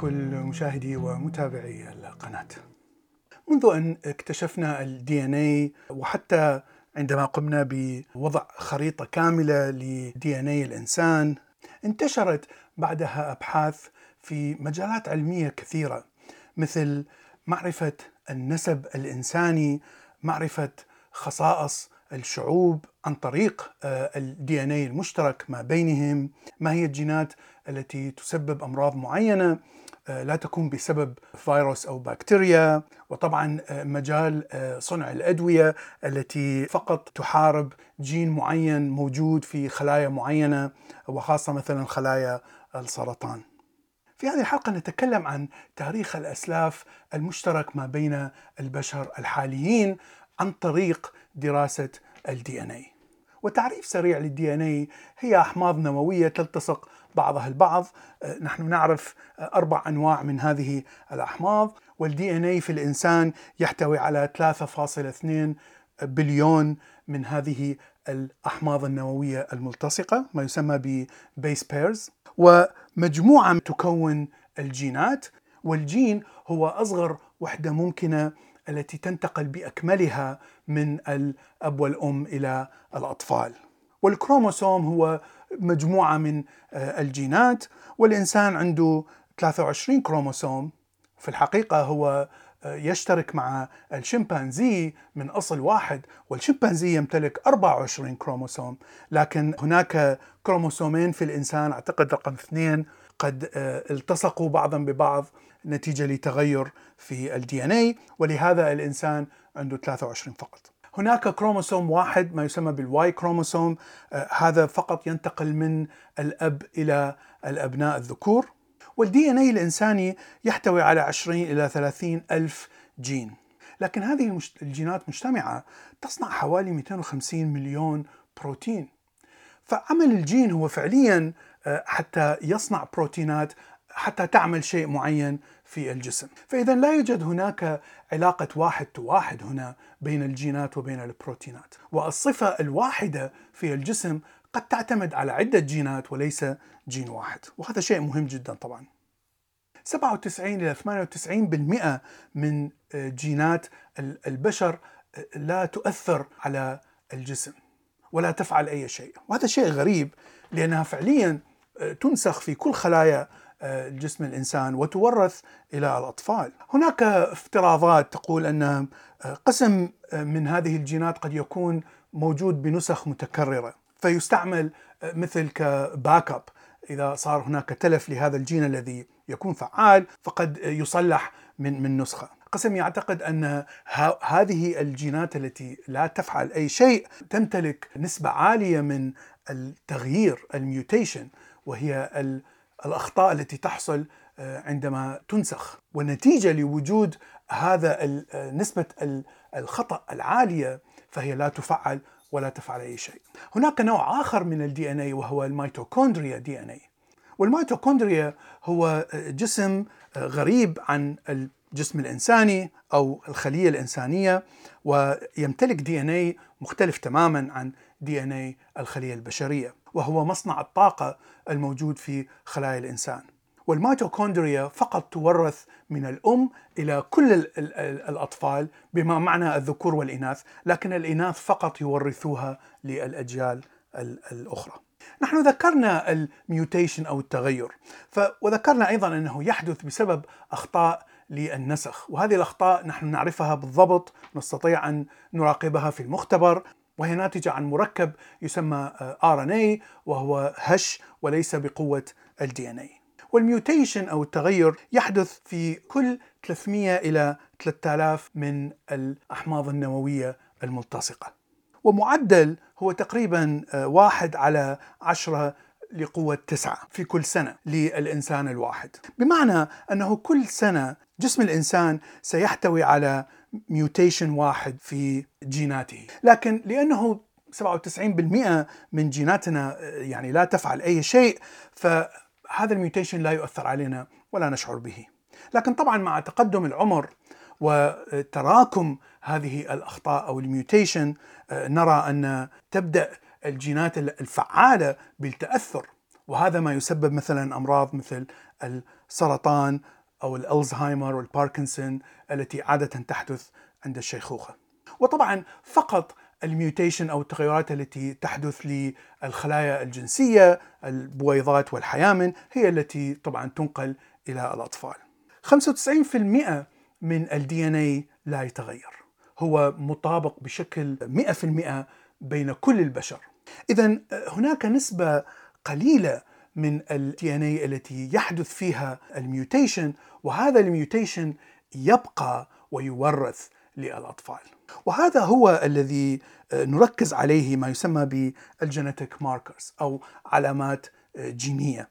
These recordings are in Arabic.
بكل مشاهدي ومتابعي القناة. منذ أن اكتشفنا ال DNA وحتى عندما قمنا بوضع خريطة كاملة ل DNA الإنسان انتشرت بعدها أبحاث في مجالات علمية كثيرة مثل معرفة النسب الإنساني، معرفة خصائص الشعوب عن طريق ال DNA المشترك ما بينهم، ما هي الجينات التي تسبب أمراض معينة لا تكون بسبب فيروس أو بكتيريا، وطبعا مجال صنع الأدوية التي فقط تحارب جين معين موجود في خلايا معينة وخاصة مثلا خلايا السرطان. في هذه الحلقة نتكلم عن تاريخ الأسلاف المشترك ما بين البشر الحاليين عن طريق دراسة ال DNA. وتعريف سريع لل DNA هي أحماض نووية تلتصق بعضها البعض، نحن نعرف أربع أنواع من هذه الأحماض، وال DNA في الإنسان يحتوي على 3.2 بليون من هذه الأحماض النووية الملتصقة ما يسمى ب base pairs، ومجموعة تكون الجينات، والجين هو أصغر وحدة ممكنة التي تنتقل بأكملها من الأب والأم إلى الأطفال. والكروموسوم هو مجموعة من الجينات والإنسان عنده 23 كروموسوم في الحقيقة هو يشترك مع الشمبانزي من أصل واحد والشمبانزي يمتلك 24 كروموسوم لكن هناك كروموسومين في الإنسان أعتقد رقم اثنين قد التصقوا بعضا ببعض نتيجة لتغير في ال DNA ولهذا الإنسان عنده 23 فقط. هناك كروموسوم واحد ما يسمى بال Y chromosome آه هذا فقط ينتقل من الأب إلى الأبناء الذكور وال DNA الإنساني يحتوي على 20 إلى 30 ألف جين. لكن هذه الجينات مجتمعة تصنع حوالي 250 مليون بروتين. فعمل الجين هو فعليا آه حتى يصنع بروتينات حتى تعمل شيء معين في الجسم. فإذا لا يوجد هناك علاقة واحد واحد هنا بين الجينات وبين البروتينات. والصفة الواحدة في الجسم قد تعتمد على عدة جينات وليس جين واحد. وهذا شيء مهم جدا طبعا. 97 إلى 98% من جينات البشر لا تؤثر على الجسم ولا تفعل أي شيء. وهذا شيء غريب لأنها فعليا تنسخ في كل خلايا جسم الإنسان وتورث إلى الأطفال. هناك افتراضات تقول أن قسم من هذه الجينات قد يكون موجود بنسخ متكررة فيستعمل مثل كباك اب إذا صار هناك تلف لهذا الجين الذي يكون فعال فقد يصلح من من نسخة. قسم يعتقد أن هذه الجينات التي لا تفعل أي شيء تمتلك نسبة عالية من التغيير ال mutation وهي الأخطاء التي تحصل عندما تنسخ والنتيجة لوجود هذا نسبة الخطأ العالية فهي لا تفعل ولا تفعل أي شيء. هناك نوع آخر من ال DNA وهو ال mitochondria DNA. والميتوكوندريا هو جسم غريب عن الجسم الإنساني أو الخلية الإنسانية ويمتلك دي ان اي مختلف تماما عن دي إن اي الخلية البشرية. وهو مصنع الطاقة الموجود في خلايا الإنسان والميتوكوندريا فقط تورث من الأم إلى كل الأطفال بما معنى الذكور والإناث لكن الإناث فقط يورثوها للأجيال الأخرى نحن ذكرنا ال mutation أو التغير وذكرنا أيضا أنه يحدث بسبب أخطاء للنسخ وهذه الأخطاء نحن نعرفها بالضبط نستطيع أن نراقبها في المختبر وهي ناتجة عن مركب يسمى RNA وهو هش وليس بقوة ال DNA وال mutation أو التغير يحدث في كل 300 إلى 3000 من الأحماض النووية الملتصقة. ومعدل هو تقريبا واحد على عشرة لقوة تسعة في كل سنة للإنسان الواحد. بمعنى أنه كل سنة جسم الإنسان سيحتوي على mutation واحد في جيناته. لكن لأنه 97% من جيناتنا يعني لا تفعل أي شيء فهذا ال mutation لا يؤثر علينا ولا نشعر به. لكن طبعا مع تقدم العمر وتراكم هذه الأخطاء أو ال mutation نرى أن تبدأ الجينات الفعالة بالتأثر. وهذا ما يسبب مثلا أمراض مثل السرطان أو الألزهايمر والباركنسون التي عادة تحدث عند الشيخوخة. وطبعا فقط ال mutation أو التغيرات التي تحدث للخلايا الجنسية البويضات والحيامن هي التي طبعا تنقل إلى الأطفال. 95% من ال DNA لا يتغير. هو مطابق بشكل 100% بين كل البشر. اذا هناك نسبة قليلة من DNA التي يحدث فيها ال mutation وهذا ال mutation يبقى ويورث للأطفال. وهذا هو الذي نركز عليه ما يسمى بال genetic markers أو علامات جينية.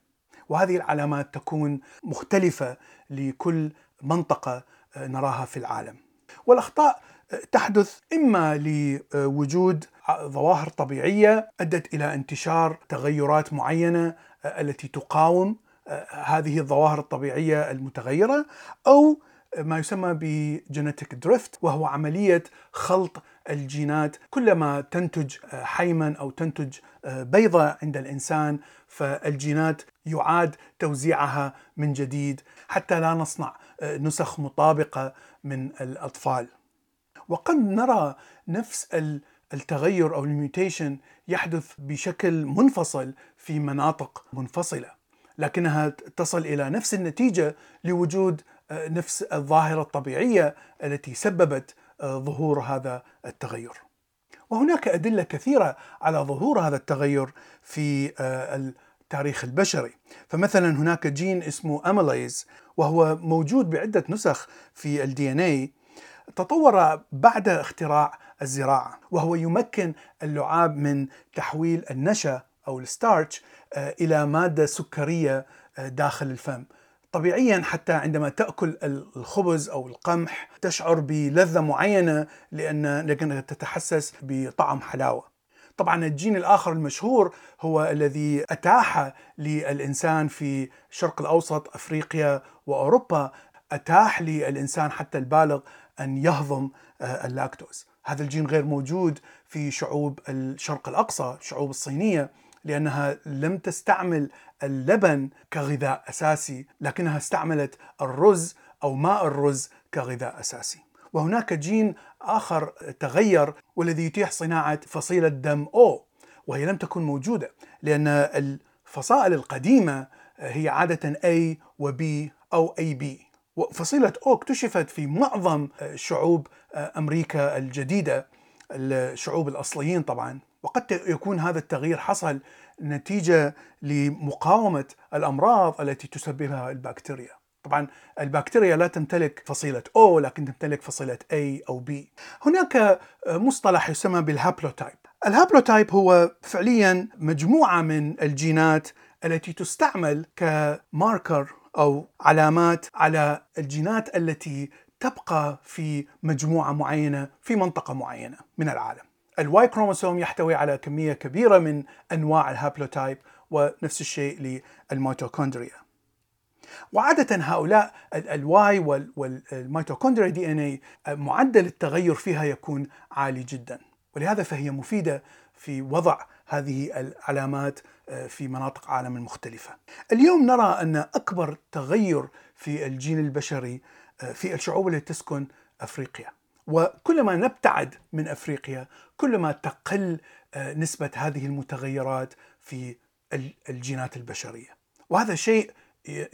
وهذه العلامات تكون مختلفة لكل منطقة نراها في العالم. والأخطاء تحدث إما لوجود ظواهر طبيعية أدت إلى انتشار تغيرات معينة التي تقاوم هذه الظواهر الطبيعية المتغيرة أو ما يسمى بجينيتيك دريفت وهو عملية خلط الجينات كلما تنتج حيما أو تنتج بيضة عند الإنسان فالجينات يعاد توزيعها من جديد حتى لا نصنع نسخ مطابقة من الأطفال. وقد نرى نفس التغير أو الميوتيشن يحدث بشكل منفصل في مناطق منفصلة لكنها تصل إلى نفس النتيجة لوجود نفس الظاهرة الطبيعية التي سببت ظهور هذا التغير. وهناك أدلة كثيرة على ظهور هذا التغير في التاريخ البشري، فمثلا هناك جين اسمه amylase وهو موجود بعدة نسخ في ال DNA تطور بعد اختراع الزراعة وهو يمكن اللعاب من تحويل النشا أو ال starch إلى مادة سكرية داخل الفم. طبيعيا حتى عندما تأكل الخبز أو القمح تشعر بلذة معينة لأن تتحسس بطعم حلاوة. طبعا الجين الآخر المشهور هو الذي أتاح للإنسان في الشرق الأوسط أفريقيا وأوروبا أتاح للإنسان حتى البالغ أن يهضم اللاكتوز. هذا الجين غير موجود في شعوب الشرق الأقصى، الشعوب الصينية لأنها لم تستعمل اللبن كغذاء أساسي لكنها استعملت الرز أو ماء الرز كغذاء أساسي. وهناك جين آخر تغير والذي يتيح صناعة فصيلة دم أو وهي لم تكن موجودة لأن الفصائل القديمة هي عادة A و B أو AB وفصيلة أو اكتشفت في معظم شعوب أمريكا الجديدة الشعوب الأصليين طبعا وقد يكون هذا التغيير حصل نتيجة لمقاومة الأمراض التي تسببها البكتيريا. طبعا البكتيريا لا تمتلك فصيلة O لكن تمتلك فصيلة A أو B. هناك مصطلح يسمى بال haplotype. ال haplotype هو فعليا مجموعة من الجينات التي تستعمل ك marker أو علامات على الجينات التي تبقى في مجموعة معينة في منطقة معينة من العالم. ال Y chromosome يحتوي على كمية كبيرة من أنواع ال haplotype ونفس الشيء للميتوكوندريا. وعادة هؤلاء ال Y والميتوكوندريا DNA معدل التغير فيها يكون عالي جدا ولهذا فهي مفيدة في وضع هذه العلامات في مناطق عالم مختلفة. اليوم نرى أن أكبر تغير في الجين البشري في الشعوب التي تسكن أفريقيا. وكلما نبتعد من أفريقيا كلما تقل نسبة هذه المتغيرات في الجينات البشرية وهذا شيء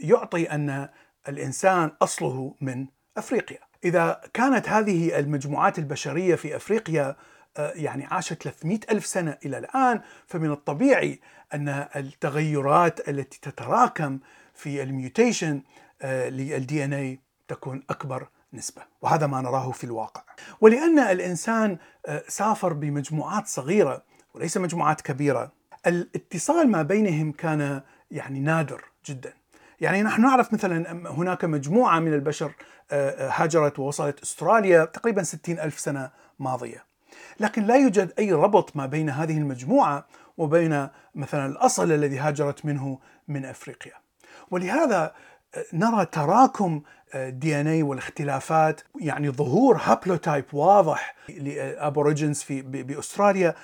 يعطي أن الإنسان أصله من أفريقيا إذا كانت هذه المجموعات البشرية في أفريقيا يعني عاشت 300 ألف سنة إلى الآن فمن الطبيعي أن التغيرات التي تتراكم في ال mutation لل DNA تكون أكبر نسبة وهذا ما نراه في الواقع. ولأن الإنسان سافر بمجموعات صغيرة وليس مجموعات كبيرة الاتصال ما بينهم كان يعني نادر جدا. يعني نحن نعرف مثلا هناك مجموعة من البشر هاجرت ووصلت أستراليا تقريبا 60 ألف سنة ماضية. لكن لا يوجد أي ربط ما بين هذه المجموعة وبين مثلا الأصل الذي هاجرت منه من أفريقيا. ولهذا نرى تراكم DNA والاختلافات يعني ظهور haplotype واضح ل Aborigines في بأستراليا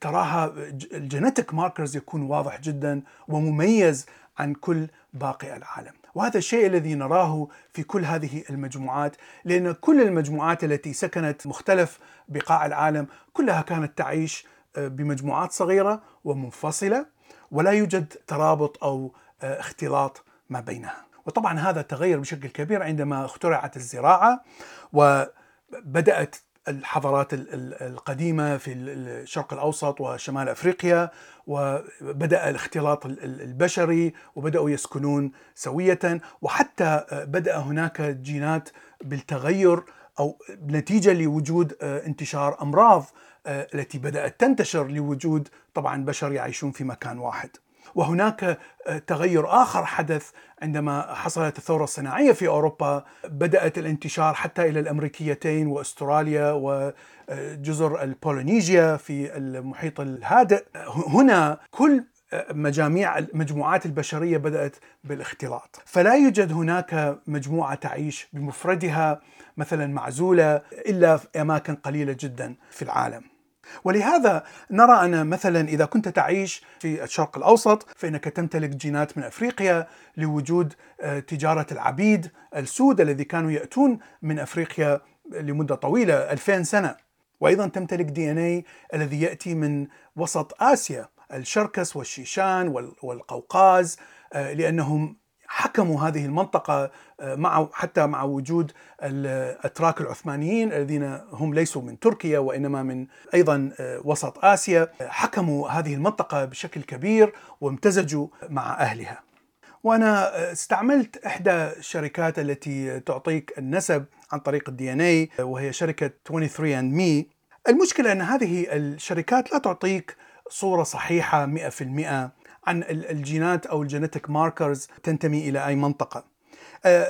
تراها ال genetic markers يكون واضح جدا ومميز عن كل باقي العالم. وهذا الشيء الذي نراه في كل هذه المجموعات لأن كل المجموعات التي سكنت مختلف بقاع العالم كلها كانت تعيش بمجموعات صغيرة ومنفصلة ولا يوجد ترابط أو اختلاط ما بينها. وطبعا هذا تغير بشكل كبير عندما اخترعت الزراعة وبدأت الحضارات القديمة في الشرق الأوسط وشمال أفريقيا وبدأ الاختلاط البشري وبدأوا يسكنون سوية وحتى بدأ هناك جينات بالتغير أو نتيجة لوجود انتشار أمراض التي بدأت تنتشر لوجود طبعا بشر يعيشون في مكان واحد. وهناك تغير آخر حدث عندما حصلت الثورة الصناعية في أوروبا بدأت الانتشار حتى إلى الأمريكيتين وأستراليا وجزر البولينيزيا في المحيط الهادئ هنا كل مجاميع المجموعات البشرية بدأت بالاختلاط، فلا يوجد هناك مجموعة تعيش بمفردها مثلا معزولة إلا في أماكن قليلة جدا في العالم. ولهذا نرى أن مثلا إذا كنت تعيش في الشرق الأوسط فإنك تمتلك جينات من أفريقيا لوجود تجارة العبيد السود الذي كانوا يأتون من أفريقيا لمدة طويلة 2000 سنة. وأيضا تمتلك دي إن اي الذي يأتي من وسط آسيا الشركس والشيشان والقوقاز لأنهم حكموا هذه المنطقة مع حتى مع وجود الأتراك العثمانيين الذين هم ليسوا من تركيا وإنما من أيضا وسط آسيا حكموا هذه المنطقة بشكل كبير وامتزجوا مع أهلها. وأنا استعملت إحدى الشركات التي تعطيك النسب عن طريق ال DNA وهي شركة 23 and Me المشكلة أن هذه الشركات لا تعطيك صورة صحيحة 100% عن الجينات أو ال genetic markers تنتمي إلى أي منطقة.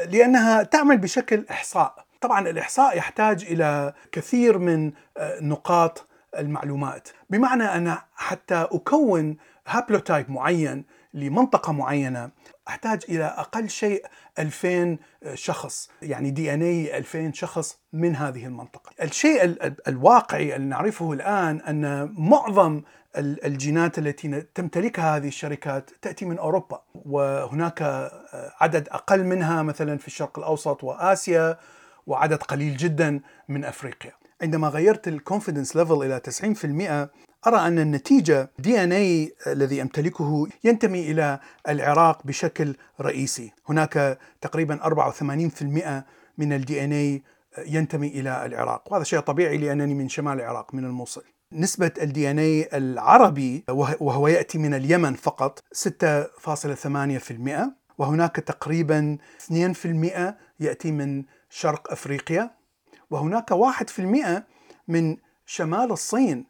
لأنها تعمل بشكل إحصاء. طبعا الإحصاء يحتاج إلى كثير من نقاط المعلومات. بمعنى أن حتى أكون haplotype معين لمنطقة معينة أحتاج إلى أقل شيء 2000 شخص يعني DNA 2000 شخص من هذه المنطقة. الشيء الواقعي اللي نعرفه الآن أن معظم الجينات التي تمتلكها هذه الشركات تأتي من أوروبا وهناك عدد أقل منها مثلا في الشرق الأوسط وآسيا وعدد قليل جدا من أفريقيا. عندما غيرت ال confidence level إلى 90% أرى أن النتيجة DNA الذي امتلكه ينتمي إلى العراق بشكل رئيسي، هناك تقريبا 84% من ال DNA ينتمي إلى العراق، وهذا شيء طبيعي لأنني من شمال العراق من الموصل. نسبة ال DNA العربي وهو يأتي من اليمن فقط 6.8% وهناك تقريبا 2% يأتي من شرق أفريقيا وهناك 1% من شمال الصين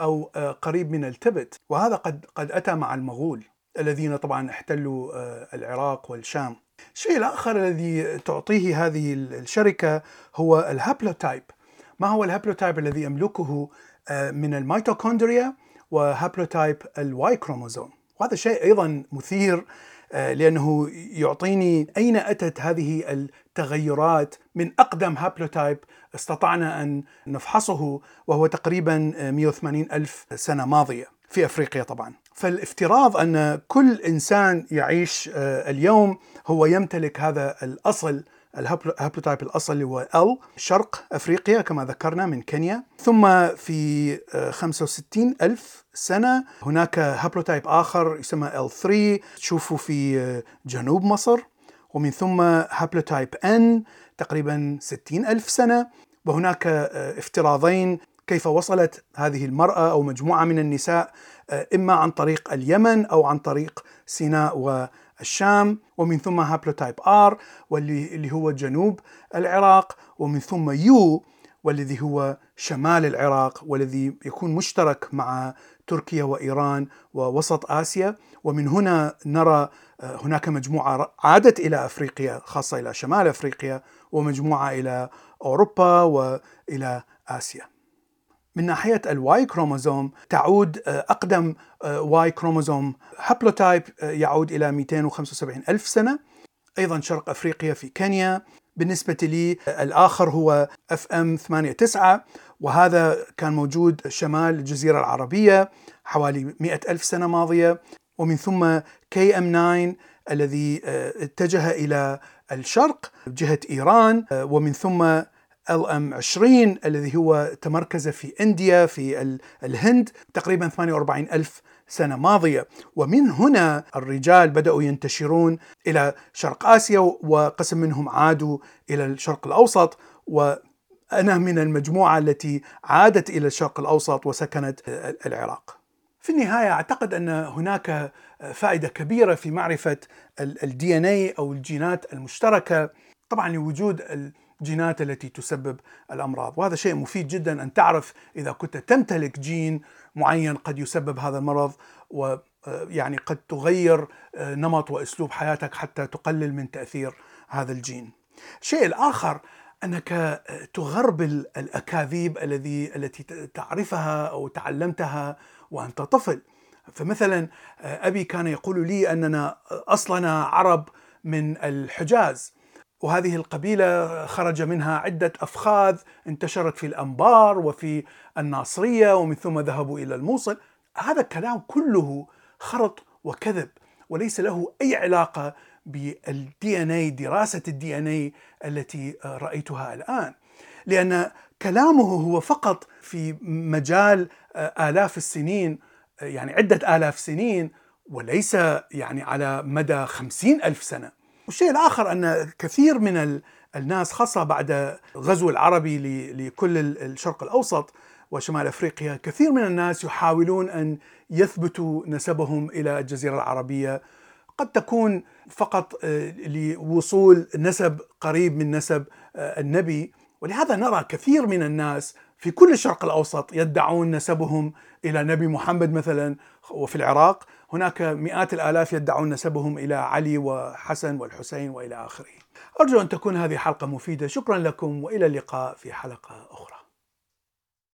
أو قريب من التبت وهذا قد قد أتى مع المغول الذين طبعا احتلوا العراق والشام. الشيء الآخر الذي تعطيه هذه الشركة هو ال haplotype. ما هو ال haplotype الذي يملكه من الميتوكوندريا و haplotype ال Y chromosome وهذا شيء أيضا مثير لأنه يعطيني أين أتت هذه التغيرات من أقدم haplotype استطعنا أن نفحصه وهو تقريبا 180 ألف سنة ماضية في أفريقيا طبعا. فالافتراض أن كل إنسان يعيش اليوم هو يمتلك هذا الأصل ال haplotype الأصل اللي هو ال شرق أفريقيا كما ذكرنا من كينيا. ثم في 65 ألف سنة هناك haplotype آخر يسمى L3 تشوفه في جنوب مصر. ومن ثم haplotype N تقريبا 60 ألف سنة. وهناك افتراضين كيف وصلت هذه المرأة أو مجموعة من النساء إما عن طريق اليمن أو عن طريق سيناء والشام ومن ثم haplotype R واللي اللي هو جنوب العراق ومن ثم U والذي هو شمال العراق والذي يكون مشترك مع تركيا وإيران ووسط آسيا ومن هنا نرى هناك مجموعة عادت إلى أفريقيا خاصة إلى شمال أفريقيا ومجموعة إلى أوروبا وإلى آسيا. من ناحية ال Y chromosome تعود أقدم Y chromosome haplotype يعود إلى 275 ألف سنة. أيضا شرق أفريقيا في كينيا. بالنسبة لي الآخر هو F M89 وهذا كان موجود شمال الجزيرة العربية حوالي مئة ألف سنة ماضية. ومن ثم K M9 الذي اتجه إلى الشرق جهة إيران ومن ثم ال ام 20 الذي هو تمركز في إنديا في الهند تقريبا 48 ألف سنة ماضية. ومن هنا الرجال بدأوا ينتشرون إلى شرق آسيا وقسم منهم عادوا إلى الشرق الأوسط. وأنا من المجموعة التي عادت إلى الشرق الأوسط وسكنت العراق. في النهاية أعتقد أن هناك فائدة كبيرة في معرفة ال DNA أو الجينات المشتركة. طبعا لوجود الجينات التي تسبب الأمراض، وهذا شيء مفيد جدا أن تعرف إذا كنت تمتلك جين معين قد يسبب هذا المرض ويعني قد تغير نمط وأسلوب حياتك حتى تقلل من تأثير هذا الجين. الشيء الآخر أنك تغربل الأكاذيب الذي التي تعرفها أو تعلمتها وأنت طفل. فمثلا أبي كان يقول لي أننا أصلنا عرب من الحجاز وهذه القبيلة خرج منها عدة أفخاذ انتشرت في الأنبار وفي الناصرية ومن ثم ذهبوا إلى الموصل. هذا الكلام كله خرط وكذب وليس له أي علاقة بال DNA دراسة ال DNA التي رأيتها الآن. لأن كلامه هو فقط في مجال آلاف السنين يعني عدة آلاف سنين وليس يعني على مدى خمسين ألف سنة. والشيء الآخر أن كثير من الناس خاصة بعد غزو العربي لكل الشرق الأوسط وشمال أفريقيا كثير من الناس يحاولون أن يثبتوا نسبهم إلى الجزيرة العربية. قد تكون فقط آه، لوصول نسب قريب من نسب آه، النبي. ولهذا نرى كثير من الناس في كل الشرق الأوسط يدعون نسبهم إلى نبي محمد مثلا وفي العراق هناك مئات الآلاف يدعون نسبهم إلى علي وحسن والحسين وإلى آخره. أرجو أن تكون هذه حلقة مفيدة، شكرا لكم وإلى اللقاء في حلقة أخرى.